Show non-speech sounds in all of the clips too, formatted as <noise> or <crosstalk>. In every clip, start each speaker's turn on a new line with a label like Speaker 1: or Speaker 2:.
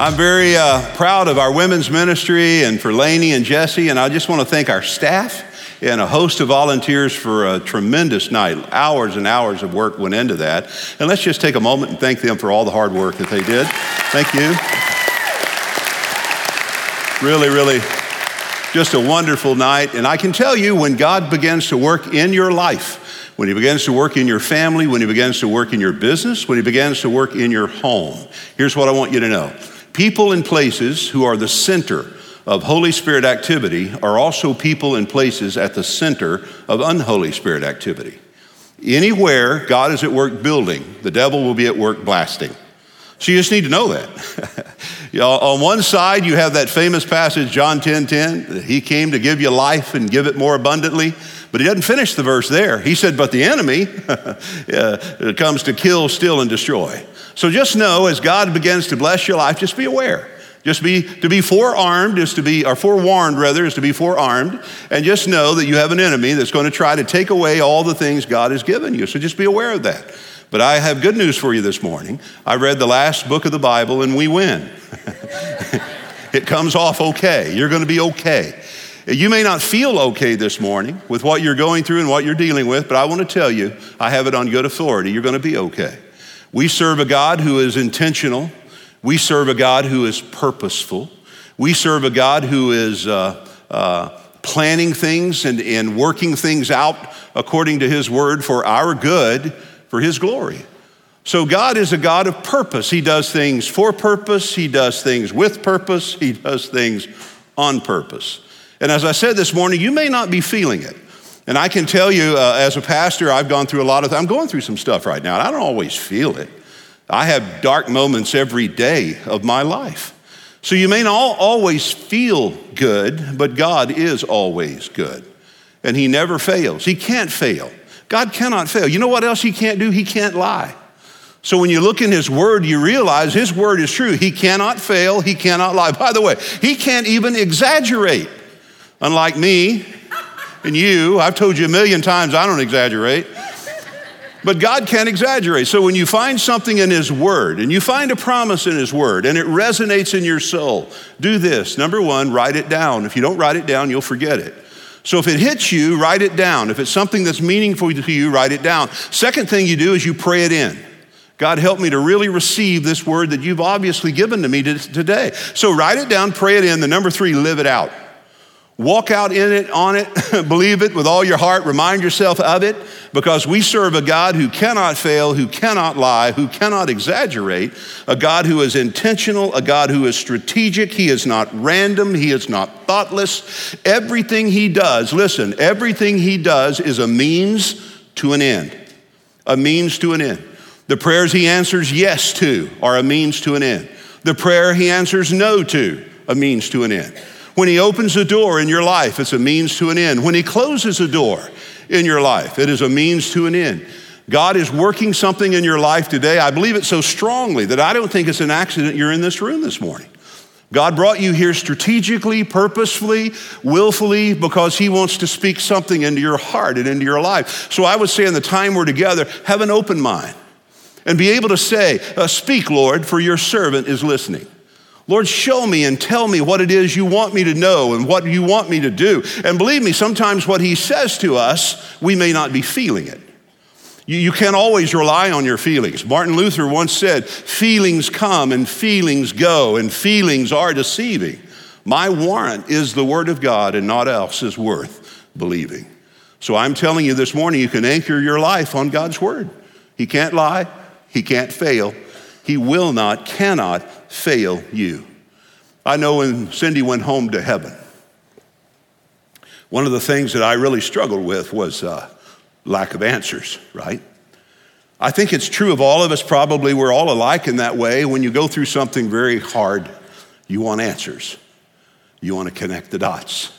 Speaker 1: I'm very uh, proud of our women's ministry and for Laney and Jesse, and I just want to thank our staff and a host of volunteers for a tremendous night. Hours and hours of work went into that. And let's just take a moment and thank them for all the hard work that they did. Thank you. Really, really, just a wonderful night. And I can tell you when God begins to work in your life, when he begins to work in your family, when he begins to work in your business, when he begins to work in your home, here's what I want you to know People and places who are the center of Holy Spirit activity are also people and places at the center of unholy Spirit activity. Anywhere God is at work building, the devil will be at work blasting. So you just need to know that. <laughs> on one side, you have that famous passage, John 10 10, he came to give you life and give it more abundantly. But he doesn't finish the verse there. He said, But the enemy <laughs> uh, comes to kill, steal, and destroy. So just know as God begins to bless your life, just be aware. Just be to be forearmed is to be, or forewarned rather, is to be forearmed, and just know that you have an enemy that's going to try to take away all the things God has given you. So just be aware of that. But I have good news for you this morning. I read the last book of the Bible and we win. <laughs> it comes off okay. You're going to be okay. You may not feel okay this morning with what you're going through and what you're dealing with, but I want to tell you, I have it on good authority. You're going to be okay. We serve a God who is intentional. We serve a God who is purposeful. We serve a God who is uh, uh, planning things and, and working things out according to His word for our good, for His glory. So, God is a God of purpose. He does things for purpose, He does things with purpose, He does things on purpose. And as I said this morning, you may not be feeling it. And I can tell you, uh, as a pastor, I've gone through a lot of, I'm going through some stuff right now, and I don't always feel it. I have dark moments every day of my life. So you may not always feel good, but God is always good. And He never fails. He can't fail. God cannot fail. You know what else He can't do? He can't lie. So when you look in His Word, you realize His Word is true. He cannot fail. He cannot lie. By the way, He can't even exaggerate. Unlike me, and you, I've told you a million times I don't exaggerate. But God can't exaggerate. So when you find something in His Word and you find a promise in His Word and it resonates in your soul, do this. Number one, write it down. If you don't write it down, you'll forget it. So if it hits you, write it down. If it's something that's meaningful to you, write it down. Second thing you do is you pray it in. God, help me to really receive this word that you've obviously given to me today. So write it down, pray it in. The number three, live it out. Walk out in it, on it, <laughs> believe it with all your heart, remind yourself of it, because we serve a God who cannot fail, who cannot lie, who cannot exaggerate, a God who is intentional, a God who is strategic. He is not random, He is not thoughtless. Everything He does, listen, everything He does is a means to an end. A means to an end. The prayers He answers yes to are a means to an end. The prayer He answers no to, a means to an end. When He opens a door in your life, it's a means to an end. When He closes a door in your life, it is a means to an end. God is working something in your life today. I believe it so strongly that I don't think it's an accident you're in this room this morning. God brought you here strategically, purposefully, willfully, because He wants to speak something into your heart and into your life. So I would say, in the time we're together, have an open mind and be able to say, uh, Speak, Lord, for your servant is listening. Lord, show me and tell me what it is you want me to know and what you want me to do. And believe me, sometimes what He says to us, we may not be feeling it. You, you can't always rely on your feelings. Martin Luther once said, Feelings come and feelings go, and feelings are deceiving. My warrant is the Word of God, and not else is worth believing. So I'm telling you this morning, you can anchor your life on God's Word. He can't lie, He can't fail, He will not, cannot fail you. I know when Cindy went home to heaven, one of the things that I really struggled with was uh, lack of answers, right? I think it's true of all of us, probably we're all alike in that way. When you go through something very hard, you want answers. You want to connect the dots.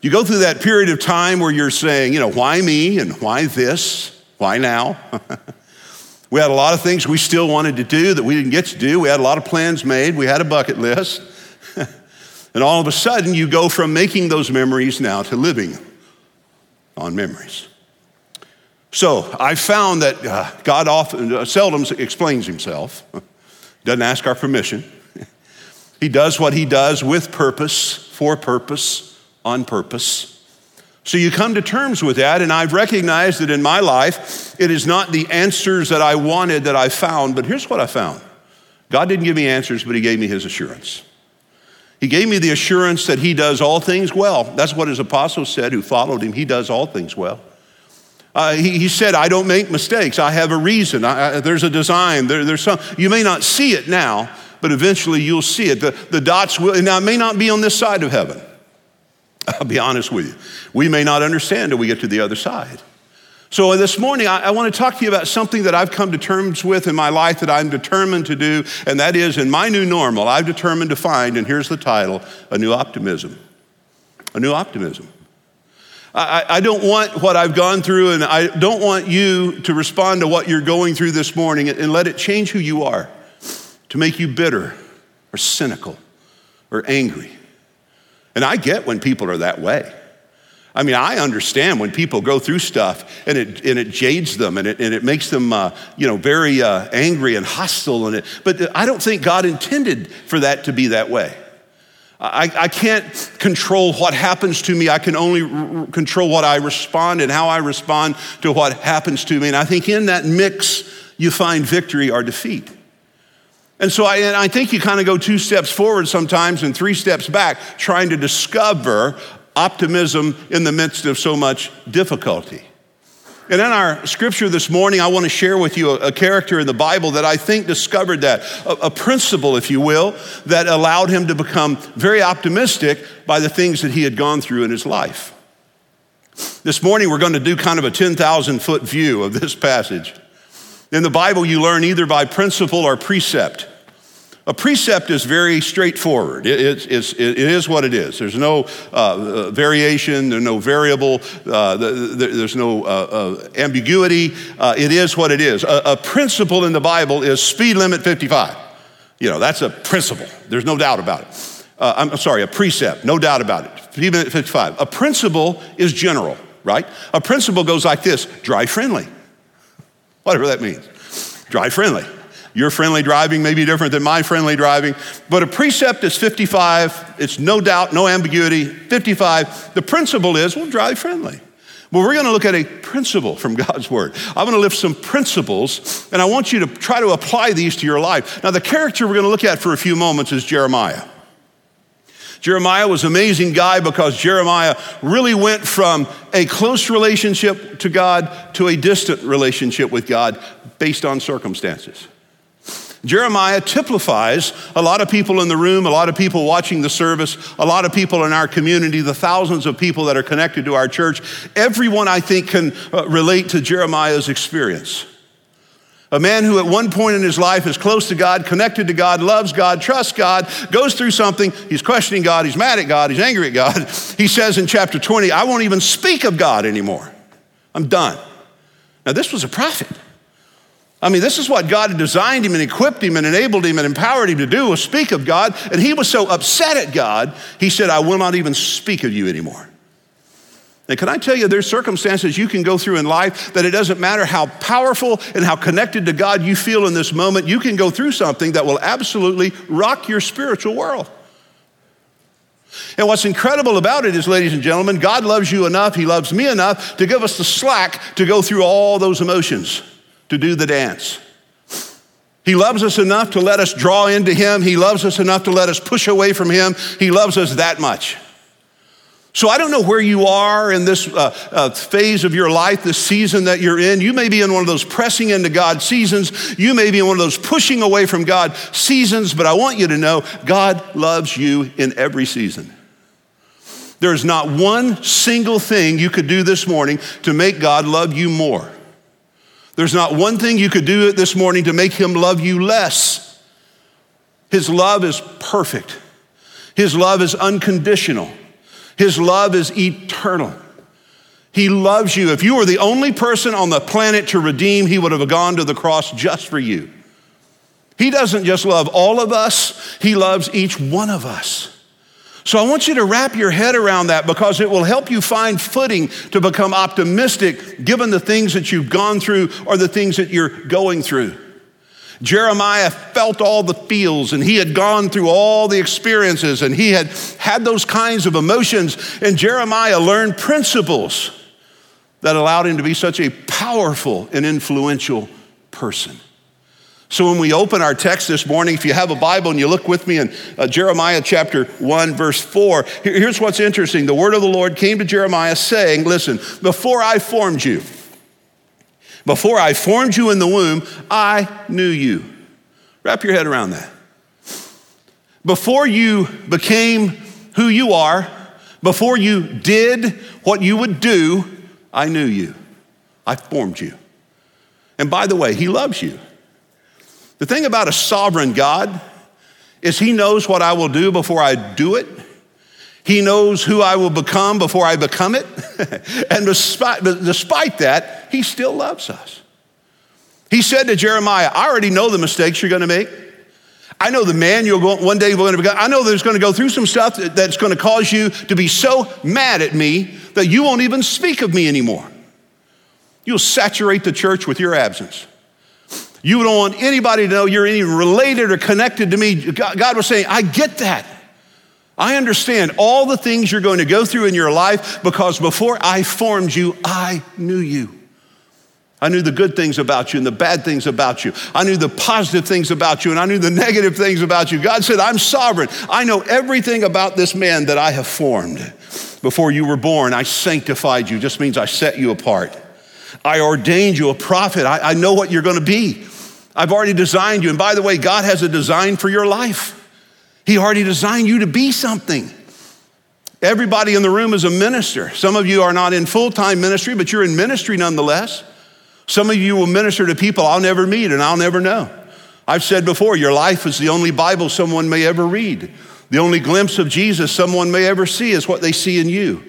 Speaker 1: You go through that period of time where you're saying, you know, why me and why this? Why now? <laughs> we had a lot of things we still wanted to do that we didn't get to do. We had a lot of plans made. We had a bucket list. <laughs> and all of a sudden, you go from making those memories now to living on memories. So I found that uh, God often, uh, seldom explains himself, <laughs> doesn't ask our permission. <laughs> he does what he does with purpose, for purpose, on purpose. So you come to terms with that, and I've recognized that in my life, it is not the answers that I wanted that I found, but here's what I found God didn't give me answers, but He gave me His assurance. He gave me the assurance that He does all things well. That's what His apostles said who followed Him. He does all things well. Uh, he, he, said, I don't make mistakes. I have a reason. I, I, there's a design. There, there's some, you may not see it now, but eventually you'll see it. The, the dots will, now it may not be on this side of heaven. I'll be honest with you. We may not understand until we get to the other side. So this morning, I, I want to talk to you about something that I've come to terms with in my life that I'm determined to do, and that is in my new normal, I've determined to find, and here's the title, a new optimism. A new optimism. I, I don't want what I've gone through, and I don't want you to respond to what you're going through this morning and let it change who you are, to make you bitter or cynical or angry. And I get when people are that way. I mean, I understand when people go through stuff and it, and it jades them and it, and it makes them, uh, you know, very uh, angry and hostile. And it, but I don't think God intended for that to be that way. I, I can't control what happens to me. I can only r- control what I respond and how I respond to what happens to me. And I think in that mix, you find victory or defeat. And so I, and I think you kind of go two steps forward sometimes and three steps back, trying to discover optimism in the midst of so much difficulty. And in our scripture this morning, I want to share with you a, a character in the Bible that I think discovered that, a, a, principle, if you will, that allowed him to become very optimistic by the things that he had gone through in his life. This morning, we're going to do kind of a 10,000 foot view of this passage. In the Bible, you learn either by principle or precept. A precept is very straightforward. It, it, it's, it is what it is. There's no uh, uh variation, there's no variable, uh, there's no uh, uh ambiguity. Uh, it is what it is. A, a, principle in the Bible is speed limit 55. You know, that's a principle. There's no doubt about it. I'm sorry, a precept, no doubt about it. Speed limit 55. A principle is general, right? A principle goes like this drive friendly, whatever that means. Drive friendly. Your friendly driving may be different than my friendly driving, but a precept is 55. It's no doubt, no ambiguity, 55. The principle is, well, drive friendly. Well, we're going to look at a principle from God's Word. I'm going to lift some principles, and I want you to try to apply these to your life. Now, the character we're going to look at for a few moments is Jeremiah. Jeremiah was an amazing guy because Jeremiah really went from a close relationship to God to a distant relationship with God based on circumstances. Jeremiah typifies a lot of people in the room, a lot of people watching the service, a lot of people in our community, the thousands of people that are connected to our church. Everyone, I think, can uh, relate to Jeremiah's experience. A man who at one point in his life is close to God, connected to God, loves God, trusts God, goes through something, he's questioning God, he's mad at God, he's angry at God. <laughs> He says in chapter 20, I won't even speak of God anymore. I'm done. Now, this was a prophet. I mean, this is what God had designed him and equipped him and enabled him and empowered him to do was speak of God. And he was so upset at God, he said, I will not even speak of you anymore. And can I tell you, there's circumstances you can go through in life that it doesn't matter how powerful and how connected to God you feel in this moment, you can go through something that will absolutely rock your spiritual world. And what's incredible about it is, ladies and gentlemen, God loves you enough, He loves me enough to give us the slack to go through all those emotions to do the dance. He loves us enough to let us draw into Him. He loves us enough to let us push away from Him. He loves us that much. So I don't know where you are in this uh, uh, phase of your life, this season that you're in. You may be in one of those pressing into God seasons. You may be in one of those pushing away from God seasons, but I want you to know God loves you in every season. There is not one single thing you could do this morning to make God love you more. There's not one thing you could do this morning to make him love you less. His love is perfect. His love is unconditional. His love is eternal. He loves you. If you were the only person on the planet to redeem, He would have gone to the cross just for you. He doesn't just love all of us, He loves each one of us. So I want you to wrap your head around that because it will help you find footing to become optimistic given the things that you've gone through or the things that you're going through. Jeremiah felt all the feels and he had gone through all the experiences and he had had those kinds of emotions. And Jeremiah learned principles that allowed him to be such a powerful and influential person. So, when we open our text this morning, if you have a Bible and you look with me in uh, Jeremiah chapter 1, verse 4, here's what's interesting. The word of the Lord came to Jeremiah saying, Listen, before I formed you, before I formed you in the womb, I knew you. Wrap your head around that. Before you became who you are, before you did what you would do, I knew you. I formed you. And by the way, He loves you. The thing about a sovereign God is He knows what I will do before I do it. He knows who I will become before I become it. <laughs> and despite, despite that, He still loves us. He said to Jeremiah, I already know the mistakes you're going to make. I know the man you're going, one day you're going to become. I know there's going to go through some stuff that's going to cause you to be so mad at me that you won't even speak of me anymore. You'll saturate the church with your absence. You don't want anybody to know you're even related or connected to me. God was saying, I get that. I understand all the things you're going to go through in your life because before I formed you, I knew you. I knew the good things about you and the bad things about you. I knew the positive things about you and I knew the <laughs> negative things about you. God said, I'm sovereign. I know everything about this man that I have formed. Before you were born, I sanctified you, just means I set you apart. I ordained you a prophet. I, I know what you're going to be. I've already designed you. And by the way, God has a design for your life. He already designed you to be something. Everybody in the room is a minister. Some of you are not in full time ministry, but you're in ministry nonetheless. Some of you will minister to people I'll never meet and I'll never know. I've said before, your life is the only Bible someone may ever read. The only glimpse of Jesus someone may ever see is what they see in you.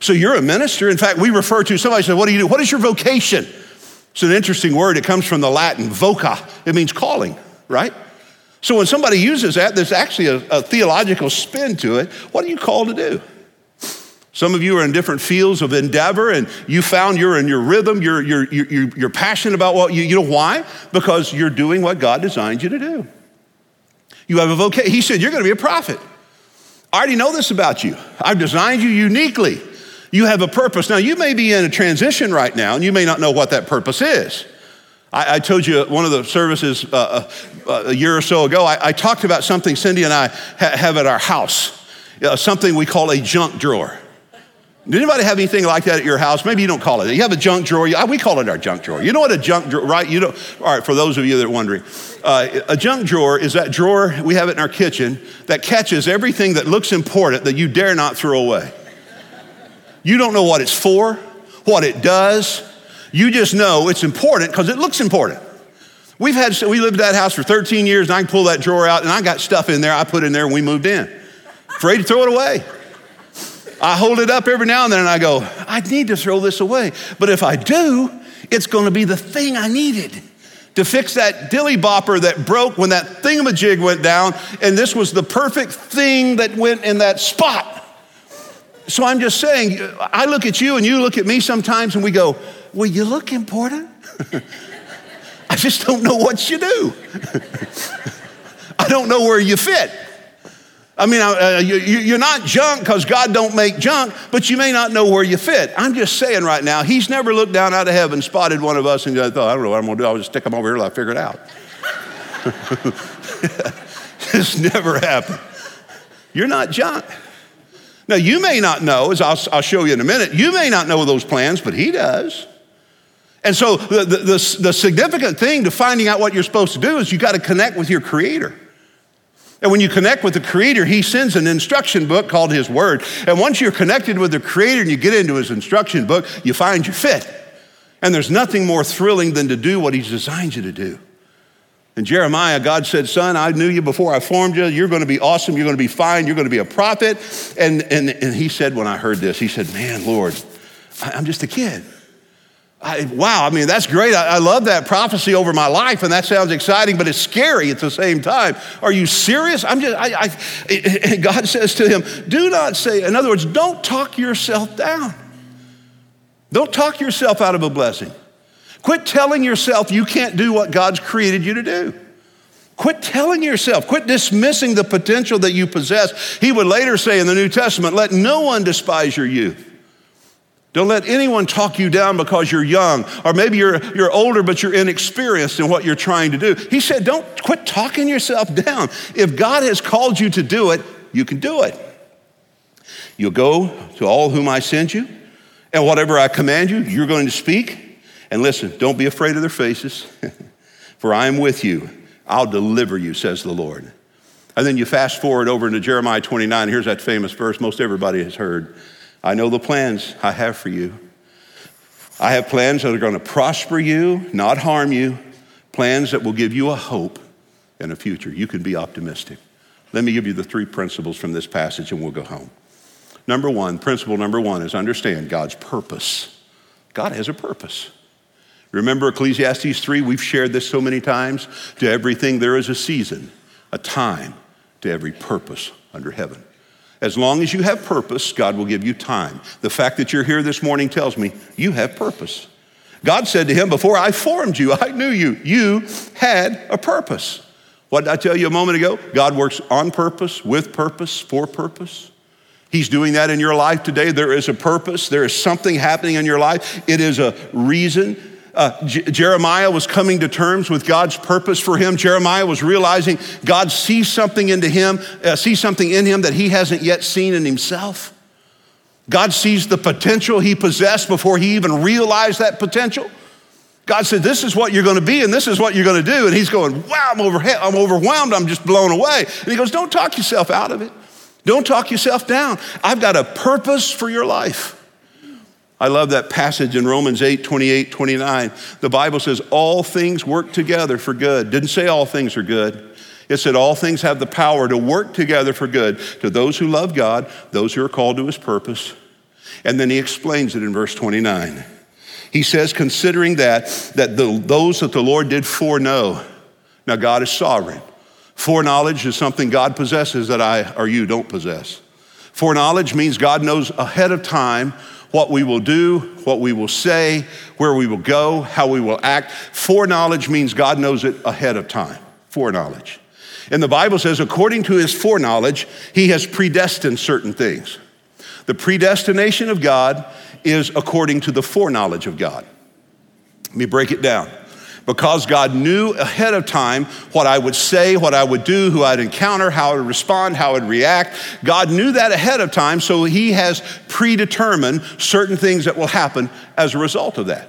Speaker 1: So you're a minister. In fact, we refer to somebody said, What do you do? What is your vocation? It's an interesting word. It comes from the Latin voca, it means calling, right? So when somebody uses that, there's actually a, a, theological spin to it. What are you called to do? Some of you are in different fields of endeavor and you found you're in your rhythm, you're, you're, you're, you're passionate about what you, you know why? Because you're doing what God designed you to do. You have a vocation. He said, You're going to be a prophet. I already know this about you. I've designed you uniquely. You have a purpose. Now, you may be in a transition right now, and you may not know what that purpose is. I, I told you one of the services uh, uh, a year or so ago, I, I, talked about something Cindy and I ha- have at our house, uh, something we call a junk drawer. Did anybody have anything like that at your house? Maybe you don't call it. You have a junk drawer. We call it our junk drawer. You know what a junk drawer, right? You know. All right. For those of you that are wondering, uh, a junk drawer is that drawer we have it in our kitchen that catches everything that looks important that you dare not throw away. You don't know what it's for, what it does. You just know it's important because it looks important. We've had, we lived in that house for 13 years and I can pull that drawer out and I got stuff in there I put in there when we moved in. Afraid to throw it away. I hold it up every now and then and I go, I need to throw this away. But if I do, it's going to be the thing I needed to fix that dilly bopper that broke when that thingamajig went down. And this was the perfect thing that went in that spot. So I'm just saying, I look at you and you look at me sometimes and we go, Well, you look important. <laughs> I just don't know what you do. <laughs> I don't know where you fit. I mean, uh, you, are not junk because God don't make junk, but you may not know where you fit. I'm just saying right now, He's never looked down out of heaven, spotted one of us, and thought, I don't know what I'm going to do. I'll just stick them over here till I figure it out. <laughs> this never happened. You're not junk. Now, you may not know, as I'll, I'll show you in a minute, you may not know those plans, but he does. And so, the, the, the, the significant thing to finding out what you're supposed to do is you got to connect with your Creator. And when you connect with the Creator, He sends an instruction book called His Word. And once you're connected with the Creator and you get into His instruction book, you find your fit. And there's nothing more thrilling than to do what He's designed you to do. And Jeremiah, God said, Son, I knew you before I formed you. You're going to be awesome. You're going to be fine. You're going to be a prophet. And, and, and he said, when I heard this, he said, Man, Lord, I'm just a kid. I, wow, I mean, that's great. I, I, love that prophecy over my life, and that sounds exciting, but it's scary at the same time. Are you serious? I'm just, I, I, <laughs> God says to him, do not say, in other words, don't talk yourself down. Don't talk yourself out of a blessing. Quit telling yourself you can't do what God's created you to do. Quit telling yourself, quit dismissing the potential that you possess. He would later say in the New Testament, let no one despise your youth. Don't let anyone talk you down because you're young, or maybe you're, you're older, but you're inexperienced in what you're trying to do. He said, Don't quit talking yourself down. If God has called you to do it, you can do it. You'll go to all whom I send you, and whatever I command you, you're going to speak. And listen, don't be afraid of their faces, <laughs> for I am with you. I'll deliver you, says the Lord. And then you fast forward over into Jeremiah 29. Here's that famous verse most everybody has heard. I know the plans I have for you. I have plans that are going to prosper you, not harm you, plans that will give you a hope and a future. You can be optimistic. Let me give you the three principles from this passage and we'll go home. Number one, principle number one is understand God's purpose. God has a purpose. Remember Ecclesiastes 3? We've shared this so many times. To everything there is a season, a time, to every purpose under heaven. As long as you have purpose, God will give you time. The fact that you're here this morning tells me you have purpose. God said to him, Before I formed you, I knew you. You had a purpose. What did I tell you a moment ago? God works on purpose, with purpose, for purpose. He's doing that in your life today. There is a purpose, there is something happening in your life. It is a reason uh, J- Jeremiah was coming to terms with God's purpose for him. Jeremiah was realizing God sees something into him, uh, sees something in him that he hasn't yet seen in himself. God sees the potential he possessed before he even realized that potential. God said, This is what you're going to be, and this is what you're going to do. And he's going, Wow, I'm, I'm overwhelmed. I'm just blown away. And he goes, Don't talk yourself out of it. Don't talk yourself down. I've got a purpose for your life. I love that passage in Romans 8, 28, 29. The Bible says, All things work together for good. Didn't say all things are good. It said, All things have the power to work together for good to those who love God, those who are called to his purpose. And then he explains it in verse 29. He says, considering that, that the, those that the Lord did foreknow, now God is sovereign. Foreknowledge is something God possesses that I or you don't possess. Foreknowledge means God knows ahead of time what we will do, what we will say, where we will go, how we will act. Foreknowledge means God knows it ahead of time. Foreknowledge. And the Bible says, according to his foreknowledge, he has predestined certain things. The predestination of God is according to the foreknowledge of God. Let me break it down because God knew ahead of time what I would say, what I would do, who I'd encounter, how I would respond, how I'd react. God knew that ahead of time, so He has predetermined certain things that will happen as a result of that.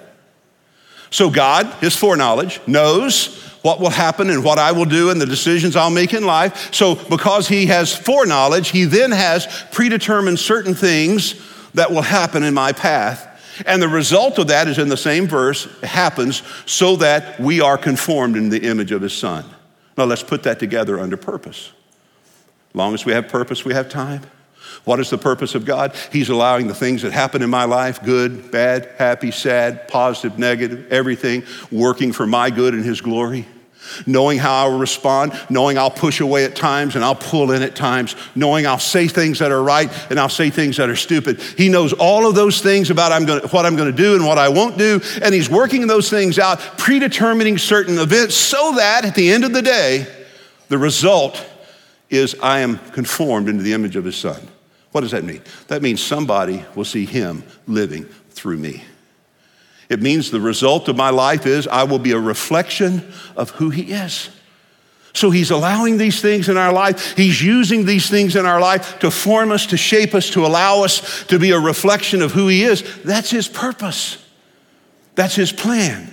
Speaker 1: So God, His foreknowledge, knows what will happen and what I will do and the decisions I'll make in life. So because He has foreknowledge, He then has predetermined certain things that will happen in my path and the result of that is in the same verse, happens so that we are conformed in the image of his son. Now let's put that together under purpose. Long as we have purpose, we have time. What is the purpose of God? He's allowing the things that happen in my life good, bad, happy, sad, positive, negative, everything working for my good and His glory knowing how I'll respond, knowing I'll push away at times and I'll pull in at times, knowing I'll say things that are right and I'll say things that are stupid. He knows all of those things about I'm gonna, what I'm going to do and what I won't do, and He's working those things out, predetermining certain events so that at the end of the day, the result is I am conformed into the image of His Son. What does that mean? That means somebody will see Him living through me. It means the result of my life is I will be a reflection of who He is. So He's allowing these things in our life. He's using these things in our life to form us, to shape us, to allow us to be a reflection of who He is. That's His purpose, that's His plan.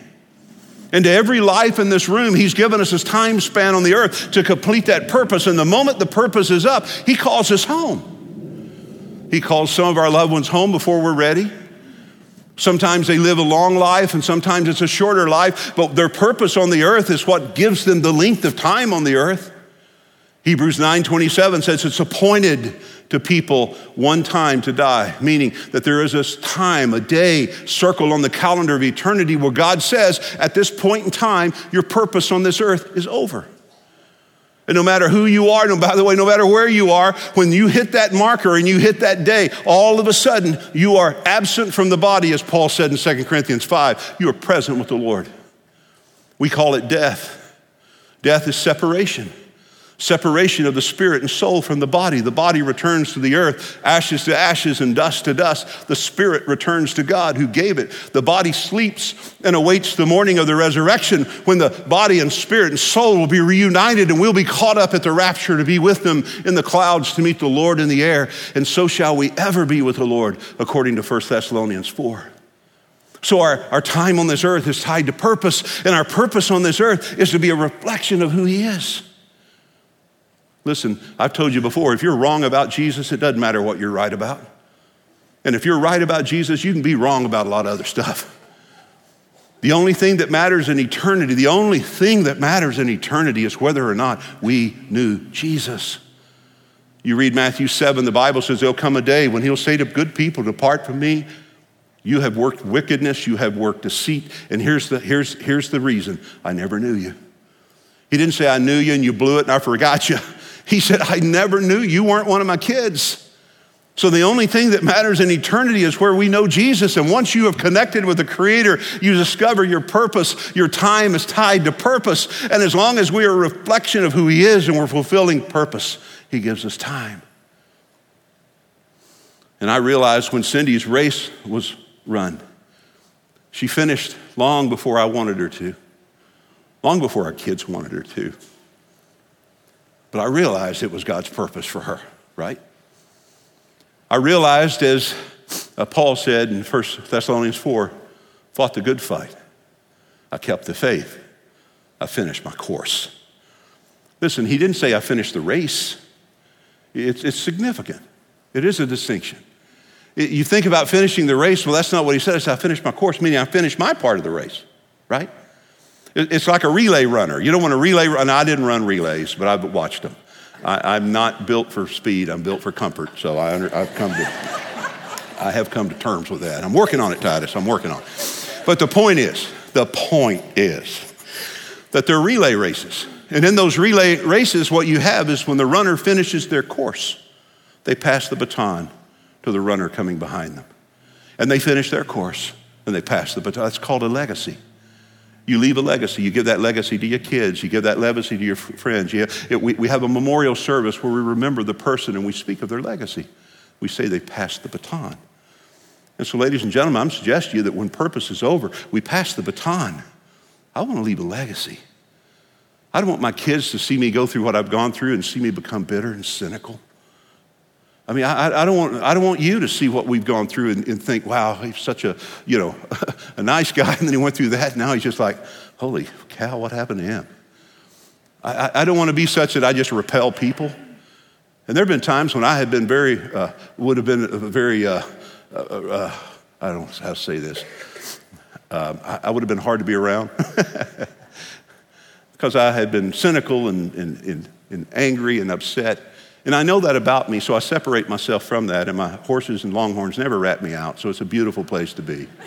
Speaker 1: And to every life in this room, He's given us His time span on the earth to complete that purpose. And the moment the purpose is up, He calls us home. He calls some of our loved ones home before we're ready. Sometimes they live a long life and sometimes it's a shorter life, but their purpose on the earth is what gives them the length of time on the earth. Hebrews 9:27 says it's appointed to people one time to die, meaning that there is this time, a day circled on the calendar of eternity where God says, at this point in time, your purpose on this earth is over. And no matter who you are, no, by the way, no matter where you are, when you hit that marker and you hit that day, all of a sudden you are absent from the body, as Paul said in 2 Corinthians 5. You are present with the Lord. We call it death. Death is separation separation of the spirit and soul from the body. The body returns to the earth, ashes to ashes, and dust to dust. The spirit returns to God who gave it. The body sleeps and awaits the morning of the resurrection when the body and spirit and soul will be reunited and we'll be caught up at the rapture to be with them in the clouds to meet the Lord in the air. And so shall we ever be with the Lord, according to 1 Thessalonians 4. So, our, our time on this earth is tied to purpose, and our purpose on this earth is to be a reflection of who He is. Listen, I've told you before, if you're wrong about Jesus, it doesn't matter what you're right about. And if you're right about Jesus, you can be wrong about a lot of other stuff. <laughs> The only thing that matters in eternity, the only thing that matters in eternity is whether or not we knew Jesus. You read Matthew 7, the Bible says there'll come a day when he'll say to good people, Depart from me. You have worked wickedness, you have worked deceit, and here's the, here's, here's the reason I never knew you. He didn't say, I knew you and you blew it and I forgot you. <laughs> He said, I never knew you weren't one of my kids. So the only thing that matters in eternity is where we know Jesus. And once you have connected with the Creator, you discover your purpose. Your time is tied to purpose. And as long as we are a reflection of who He is and we're fulfilling purpose, He gives us time. And I realized when Cindy's race was run, she finished long before I wanted her to, long before our kids wanted her to. But I realized it was God's purpose for her, right? I realized, as uh, Paul said in 1 Thessalonians 4, fought the good fight. I kept the faith. I finished my course. Listen, he didn't say I finished the race. It's, it's significant. It is a distinction. It, you think about finishing the race, well, that's not what he said. It's I finished my course, meaning I finished my part of the race, right? It's like a relay runner. You don't want a relay run. I didn't run relays, but I've watched them. I, am not built for speed. I'm built for comfort. So I have come to, I have come to terms with that. I'm working on it, Titus. I'm working on it. But the point is, the point is that they're relay races. And in those relay races, what you have is when the runner finishes their course, they pass the baton to the runner coming behind them. And they finish their course and they pass the baton. That's called a legacy. You leave a legacy. You give that legacy to your kids. You give that legacy to your friends. You, it, we, we have a memorial service where we remember the person and we speak of their legacy. We say they passed the baton. And so, ladies and gentlemen, I'm suggesting to you that when purpose is over, we pass the baton. I want to leave a legacy. I don't want my kids to see me go through what I've gone through and see me become bitter and cynical. I mean, I, I, don't want, I don't want you to see what we've gone through and, and think, wow, he's such a, you know, <laughs> a nice guy. <laughs> And then he went through that. Now he's just like, holy cow, what happened to him? I, I don't want to be such that I just repel people. And there have been times when I had been very, uh, would have been very, uh, uh, uh, I don't know how to say this. Um, I, I, would have been hard to be around <laughs> because I had been cynical and, and, and, and angry and upset. And I know that about me, so I separate myself from that, and my horses and longhorns never rat me out, so it's a beautiful place to be. <laughs>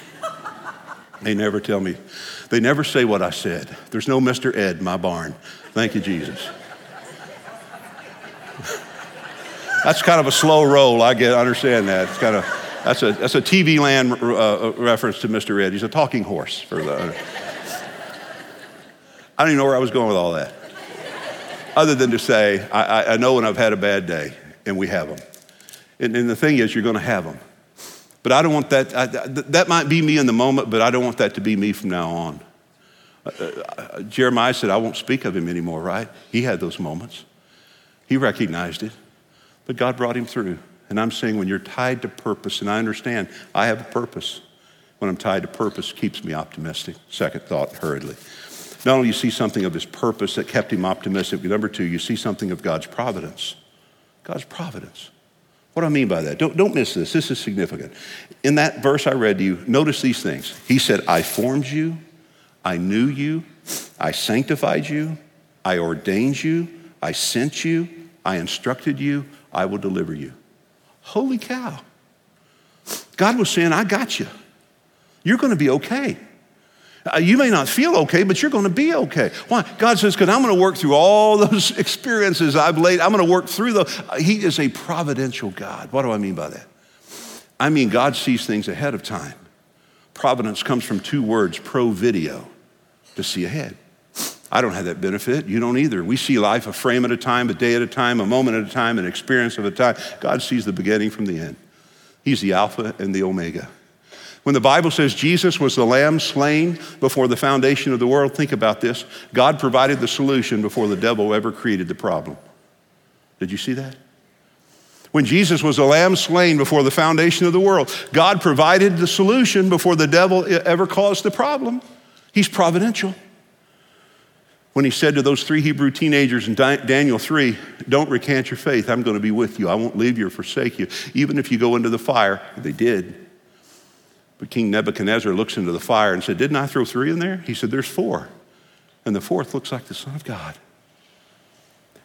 Speaker 1: They never tell me, they never say what I said. There's no Mr. Ed in my barn. Thank you, Jesus. <laughs> that's kind of a slow roll. I get, I understand that. It's kind of, that's a, that's a TV land uh, uh, reference to Mr. Ed. He's a talking horse for the. I don't even know where I was going with all that other than to say, I, I know when I've had a bad day, and we have them. And, and the thing is, you're going to have them. But I don't want that, I, that might be me in the moment, but I don't want that to be me from now on. Uh, uh, Jeremiah said, I won't speak of him anymore, right? He had those moments. He recognized it, but God brought him through. And I'm saying when you're tied to purpose, and I understand I have a purpose, when I'm tied to purpose, keeps me optimistic. Second thought, hurriedly. Not only you see something of his purpose that kept him optimistic, but number two, you see something of God's providence. God's providence. What do I mean by that? Don't, don't miss this. This is significant. In that verse I read to you, notice these things. He said, I formed you, I knew you, I sanctified you, I ordained you, I sent you, I instructed you, I will deliver you. Holy cow. God was saying, I got you. You're going to be okay. Uh, you may not feel okay, but you're going to be okay. Why? God says, because I'm going to work through all <laughs> those experiences I've laid. I'm going to work through those. Uh, he is a providential God. What do I mean by that? I mean, God sees things ahead of time. Providence comes from two words, pro video, to see ahead. I don't have that benefit. You don't either. We see life a frame at a time, a day at a time, a moment at a time, an experience of a time. God sees the beginning from the end. He's the Alpha and the Omega. When the Bible says Jesus was the lamb slain before the foundation of the world, think about this. God provided the solution before the devil ever created the problem. Did you see that? When Jesus was a lamb slain before the foundation of the world, God provided the solution before the devil ever caused the problem. He's providential. When he said to those three Hebrew teenagers in Daniel 3, Don't recant your faith, I'm going to be with you. I won't leave you or forsake you. Even if you go into the fire, they did. But King Nebuchadnezzar looks into the fire and said, Didn't I throw three in there? He said, There's four. And the fourth looks like the Son of God.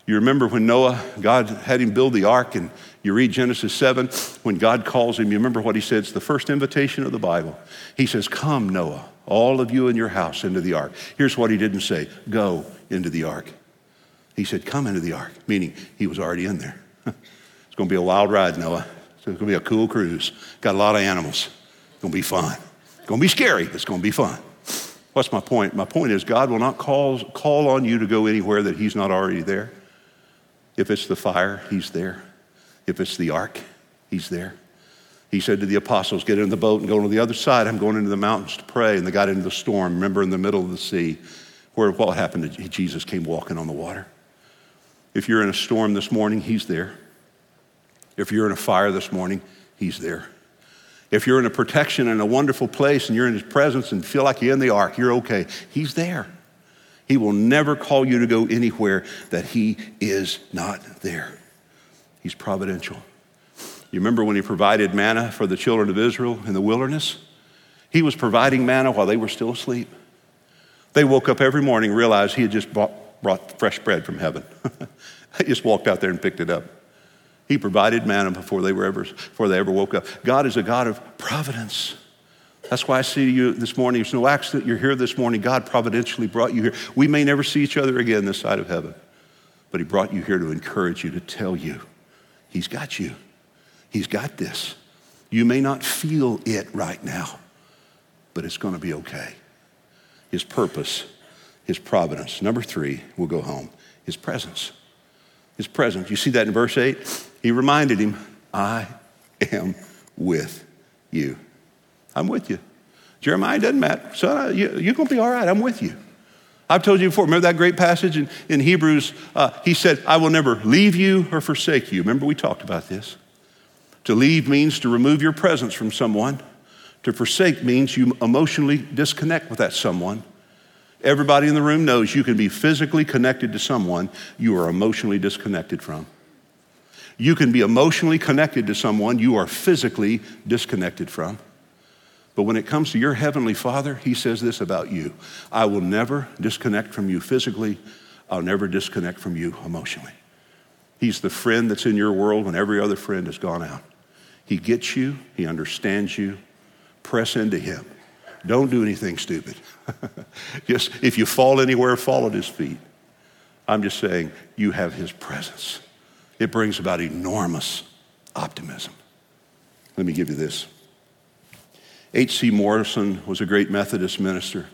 Speaker 1: You remember when Noah, God had him build the ark, and you read Genesis 7, when God calls him, you remember what he said? It's the first invitation of the Bible. He says, Come, Noah, all of you in your house into the ark. Here's what he didn't say go into the ark. He said, Come into the ark, meaning he was already in there. <laughs> it's going to be a wild ride, Noah. It's going to be a cool cruise. Got a lot of animals. Going to be fun. It's going to be scary, but it's going to be fun. What's my point? My point is God will not call, call on you to go anywhere that He's not already there. If it's the fire, He's there. If it's the ark, He's there. He said to the apostles, Get in the boat and go to the other side. I'm going into the mountains to pray. And they got into the storm, remember, in the middle of the sea, where what happened Jesus came walking on the water. If you're in a storm this morning, He's there. If you're in a fire this morning, He's there. If you're in a protection and a wonderful place and you're in his presence and feel like you're in the ark, you're okay. He's there. He will never call you to go anywhere that he is not there. He's providential. You remember when he provided manna for the children of Israel in the wilderness? He was providing manna while they were still asleep. They woke up every morning, realized he had just brought, brought fresh bread from heaven. <laughs> they just walked out there and picked it up. He provided manna before they were ever before they ever woke up. God is a God of providence. That's why I see you this morning. It's no accident you're here this morning. God providentially brought you here. We may never see each other again this side of heaven, but He brought you here to encourage you, to tell you He's got you. He's got this. You may not feel it right now, but it's going to be okay. His purpose, His providence. Number three, we'll go home. His presence. His presence. You see that in verse 8? He reminded him, I am with you. I'm with you. Jeremiah doesn't matter. Son, you, are going to be all right. I'm with you. I've told you before. Remember that great passage in, in Hebrews? Uh, he said, I will never leave you or forsake you. Remember, we talked about this. To leave means to remove your presence from someone, to forsake means you emotionally disconnect with that someone. Everybody in the room knows you can be physically connected to someone you are emotionally disconnected from. You can be emotionally connected to someone you are physically disconnected from. But when it comes to your heavenly Father, He says this about you I will never disconnect from you physically, I'll never disconnect from you emotionally. He's the friend that's in your world when every other friend has gone out. He gets you, He understands you. Press into Him. Don't do anything stupid. <laughs> just if you fall anywhere, fall at His feet. I'm just saying, you have His presence it brings about enormous optimism. Let me give you this. H.C. Morrison was a great Methodist minister.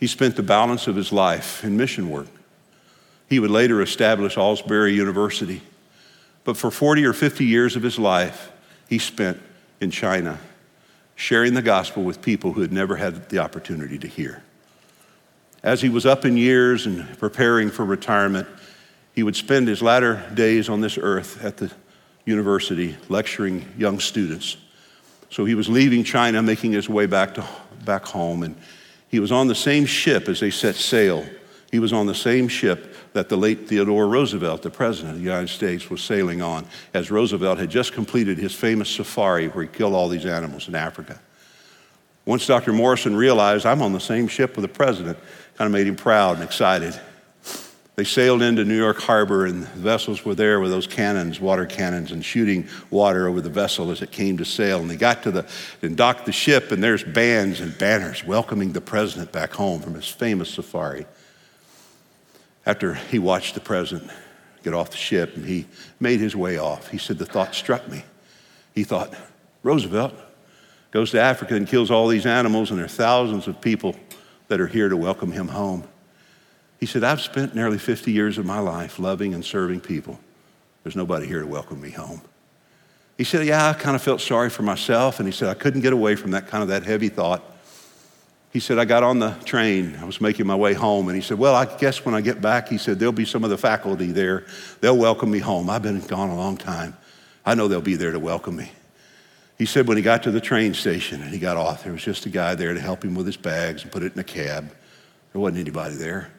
Speaker 1: He spent the balance of his life in mission work. He would later establish Asbury University. But for 40 or 50 years of his life, he spent in China sharing the gospel with people who had never had the opportunity to hear. As he was up in years and preparing for retirement, he would spend his latter days on this earth at the university lecturing young students. So he was leaving China, making his way back, to, back home, and he was on the same ship as they set sail He was on the same ship that the late Theodore Roosevelt, the President of the United States, was sailing on, as Roosevelt had just completed his famous safari where he killed all these animals in Africa. Once Dr. Morrison realized I'm on the same ship with the President, kind of made him proud and excited. They sailed into New York Harbor, and vessels were there with those cannons, water cannons, and shooting water over the vessel as it came to sail. And they got to the and docked the ship, and there's bands and banners welcoming the president back home from his famous safari. After he watched the president get off the ship and he made his way off, he said, The thought struck me. He thought, Roosevelt goes to Africa and kills all these animals, and there are thousands of people that are here to welcome him home. He said, I've spent nearly 50 years of my life loving and serving people. There's nobody here to welcome me home. He said, Yeah, I kind of felt sorry for myself. And he said, I couldn't get away from that kind of that heavy thought. He said, I got on the train. I was making my way home. And he said, Well, I guess when I get back, he said, there'll be some of the faculty there. They'll welcome me home. I've been gone a long time. I know they'll be there to welcome me. He said, when he got to the train station and he got off, there was just a guy there to help him with his bags and put it in a cab. There wasn't anybody there.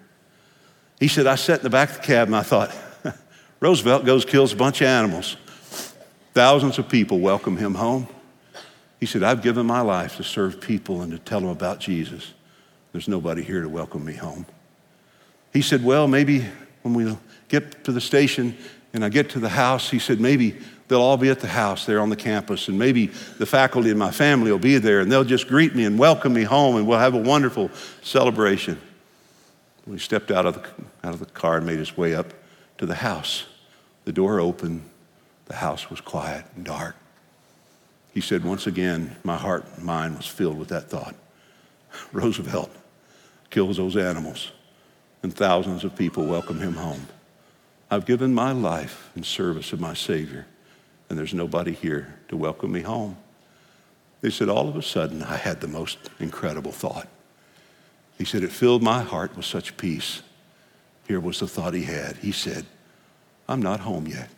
Speaker 1: He said, I sat in the back of the cab and I thought, <laughs> Roosevelt goes, kills a bunch of animals. Thousands of people welcome him home. He said, I've given my life to serve people and to tell them about Jesus. There's nobody here to welcome me home. He said, Well, maybe when we get to the station and I get to the house, he said, maybe they'll all be at the house there on the campus, and maybe the faculty and my family will be there, and they'll just greet me and welcome me home, and we'll have a wonderful celebration. When he stepped out of, the, out of the car and made his way up to the house, the door opened. The house was quiet and dark. He said, Once again, my heart and mind was filled with that thought. <laughs> Roosevelt kills those animals, and thousands of people welcome him home. I've given my life in service of my Savior, and there's nobody here to welcome me home. They said, All of a sudden, I had the most incredible thought. He said, It filled my heart with such peace. Here was the thought he had. He said, I'm not home yet.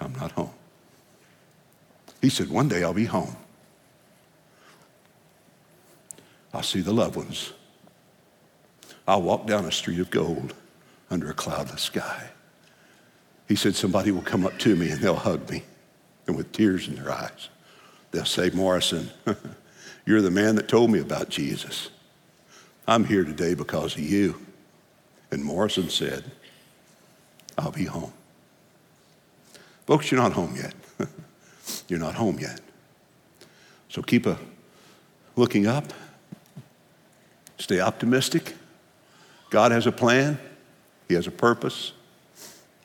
Speaker 1: I'm not home. He said, One day I'll be home. I'll see the loved ones. I'll walk down a street of gold under a cloudless sky. He said, Somebody will come up to me and they'll hug me, and with tears in their eyes, they'll say, Morrison, <laughs> You're the man that told me about Jesus. I'm here today because of you. And Morrison said, I'll be home. Folks, you're not home yet. <laughs> you're not home yet. So keep a looking up. Stay optimistic. God has a plan. He has a purpose.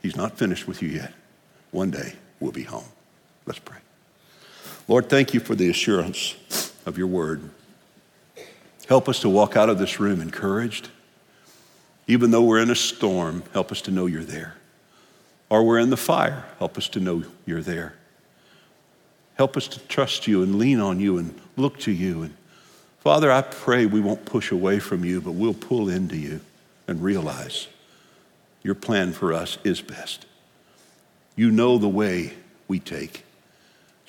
Speaker 1: He's not finished with you yet. One day we'll be home. Let's pray. Lord, thank you for the assurance of your word. Help us to walk out of this room encouraged. Even though we're in a storm, help us to know you're there. Or we're in the fire, help us to know you're there. Help us to trust you and lean on you and look to you. And Father, I pray we won't push away from you, but we'll pull into you and realize your plan for us is best. You know the way we take.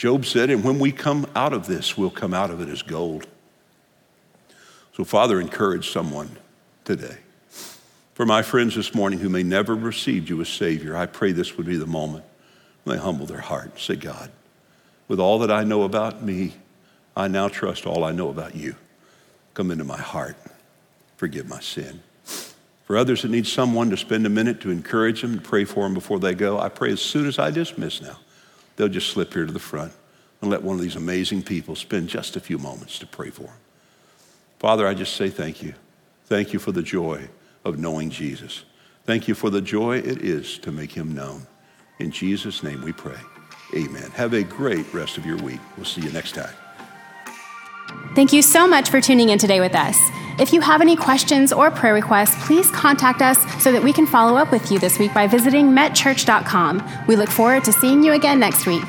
Speaker 1: Job said, and when we come out of this, we'll come out of it as gold. So, Father, encourage someone today. For my friends this morning who may never have received you as Savior, I pray this would be the moment when they humble their heart and say, God, with all that I know about me, I now trust all I know about you. Come into my heart. Forgive my sin. For others that need someone to spend a minute to encourage them, to pray for them before they go, I pray as soon as I dismiss now they'll just slip here to the front and let one of these amazing people spend just a few moments to pray for them. Father, I just say thank you. Thank you for the joy of knowing Jesus. Thank you for the joy it is to make him known. In Jesus' name we pray. Amen. Have a great rest of your week. We'll see you next time.
Speaker 2: Thank you so much for tuning in today with us. If you have any questions or prayer requests, please contact us so that we can follow up with you this week by visiting metchurch.com. We look forward to seeing you again next week.